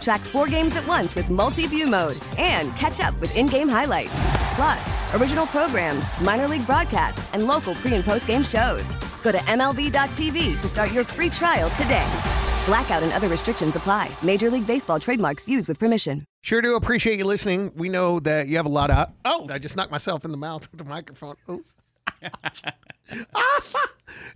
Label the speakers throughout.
Speaker 1: Track four games at once with multi view mode and catch up with in game highlights. Plus, original programs, minor league broadcasts, and local pre and post game shows. Go to MLB.tv to start your free trial today. Blackout and other restrictions apply. Major League Baseball trademarks used with permission.
Speaker 2: Sure do appreciate you listening. We know that you have a lot of. Oh, I just knocked myself in the mouth with the microphone. Oops.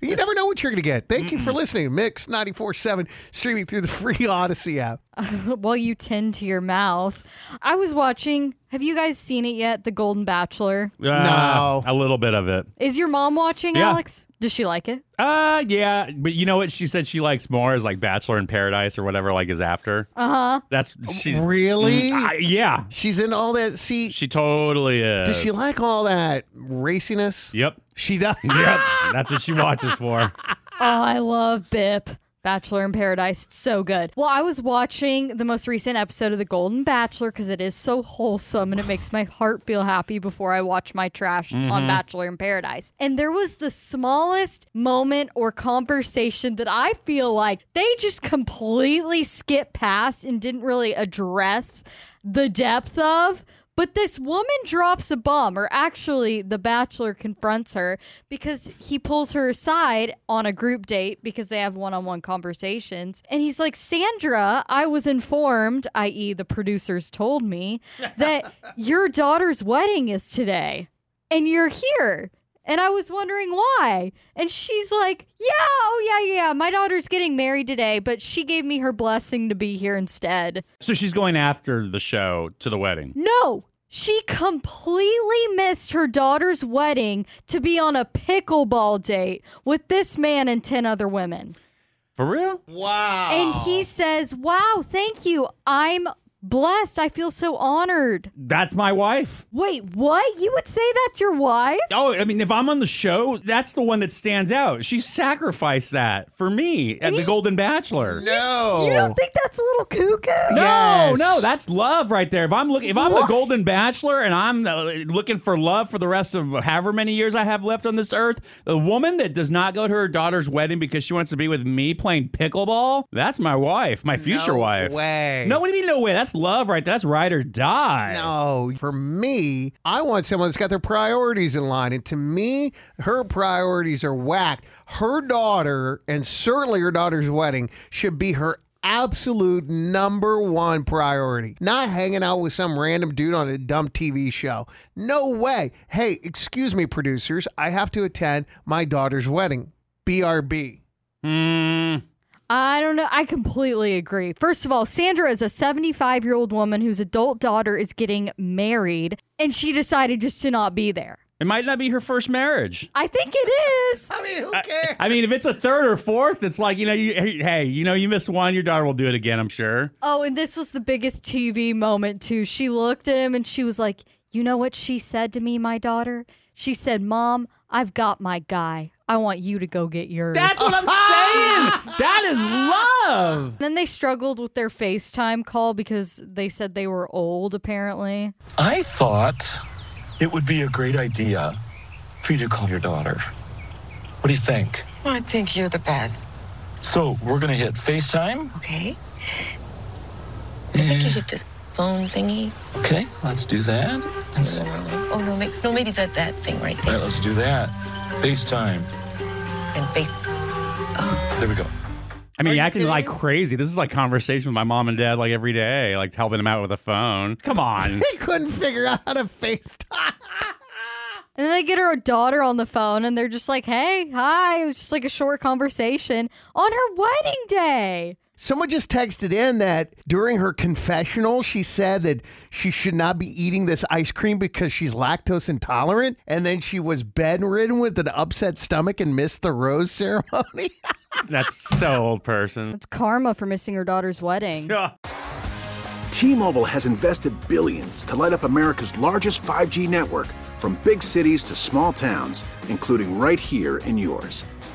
Speaker 2: you never know what you're going to get. Thank you for listening. Mix 94.7, streaming through the free Audacy app.
Speaker 3: While you tend to your mouth, I was watching. Have you guys seen it yet? The Golden Bachelor.
Speaker 2: No.
Speaker 4: a little bit of it.
Speaker 3: Is your mom watching,
Speaker 4: Yeah.
Speaker 3: Alex? Does she like it?
Speaker 4: Uh, yeah, but you know what she said she likes more is like Bachelor in Paradise or whatever like is after.
Speaker 3: Uh huh.
Speaker 4: That's she's
Speaker 2: Really?
Speaker 4: Mm, I- yeah,
Speaker 2: She's in all that. See,
Speaker 4: she totally is.
Speaker 2: does she like all that raciness?
Speaker 4: Yep.
Speaker 2: She does.
Speaker 4: Yep. That's what she watches for.
Speaker 3: Oh, I love Bip. Bachelor in Paradise. It's so good. Well, I was watching the most recent episode of The Golden Bachelor because it is so wholesome and it makes my heart feel happy before I watch my trash on mm-hmm. Bachelor in Paradise. And there was the smallest moment or conversation that I feel like they just completely skipped past and didn't really address the depth of. But this woman drops a bomb, or actually, the bachelor confronts her because he pulls her aside on a group date because they have one on one conversations. And he's like, Sandra, I was informed, i.e., the producers told me, that your daughter's wedding is today and you're here. And I was wondering why. And she's like, Yeah, oh, yeah, yeah. My daughter's getting married today, but she gave me her blessing to be here instead.
Speaker 4: So she's going after the show to the wedding.
Speaker 3: No, she completely missed her daughter's wedding to be on a pickleball date with this man and 10 other women.
Speaker 4: For real?
Speaker 2: Wow.
Speaker 3: And he says, Wow, thank you. I'm blessed. I feel so honored.
Speaker 4: That's my wife.
Speaker 3: Wait, what? You would say that's your wife?
Speaker 4: Oh, I mean, if I'm on the show, that's the one that stands out. She sacrificed that for me at the Golden Bachelor.
Speaker 2: no.
Speaker 3: You don't think that's a little cuckoo?
Speaker 4: No,
Speaker 2: Yes.
Speaker 4: no, that's love right there. If I'm looking, if I'm the Golden Bachelor and I'm uh, looking for love for the rest of however many years I have left on this earth, the woman that does not go to her daughter's wedding because she wants to be with me playing pickleball, that's my wife, my future
Speaker 2: No
Speaker 4: wife.
Speaker 2: way.
Speaker 4: No, what do you mean no way? That's love right there. That's ride or die.
Speaker 2: No, for me, I want someone that's got their priorities in line. And to me, her priorities are whacked. Her daughter, and certainly her daughter's wedding, should be her absolute number one priority. Not hanging out with some random dude on a dumb TV show. No way. Hey, excuse me, producers. I have to attend my daughter's wedding. BRB.
Speaker 4: Hmm.
Speaker 3: I don't know. I completely agree. First of all, Sandra is a 75 year old woman whose adult daughter is getting married, and she decided just to not be there.
Speaker 4: It might not be her first marriage.
Speaker 3: I think it is.
Speaker 2: I mean, who cares?
Speaker 4: I mean, if it's a third or fourth, it's like you know, you hey, you know, you miss one, your daughter will do it again. I'm sure.
Speaker 3: Oh, and this was the biggest TV moment, too. She looked at him and she was like, You know what she said to me, my daughter? She said, Mom, I've got my guy. I want you to go get yours.
Speaker 4: That's what I'm saying. that is love.
Speaker 3: then they struggled with their FaceTime call because they said they were old, apparently.
Speaker 5: I thought it would be a great idea for you to call your daughter. What do you think?
Speaker 6: I think you're the best.
Speaker 5: So we're gonna hit FaceTime.
Speaker 6: Okay. I think you eh. hit this phone thingy.
Speaker 5: Okay, let's do that. And s-
Speaker 6: Oh no, maybe, no, maybe that that thing right there.
Speaker 5: right, let's do that. FaceTime.
Speaker 6: And face. Oh.
Speaker 5: There we go.
Speaker 4: I mean,
Speaker 2: Are
Speaker 4: acting like crazy. This is like conversation with my mom and dad, like every day, like helping them out with a phone. Come on.
Speaker 2: They couldn't figure out how to FaceTime.
Speaker 3: And then they get her a daughter on the phone and they're just like, hey, hi. It was just like a short conversation on her wedding day.
Speaker 2: Someone just texted in that during her confessional, she said that she should not be eating this ice cream because she's lactose intolerant. And then she was bedridden with an upset stomach and missed the rose ceremony.
Speaker 4: That's so old person.
Speaker 3: It's karma for missing her daughter's wedding.
Speaker 7: T-Mobile has invested billions to light up America's largest 5G network from big cities to small towns, including right here in yours.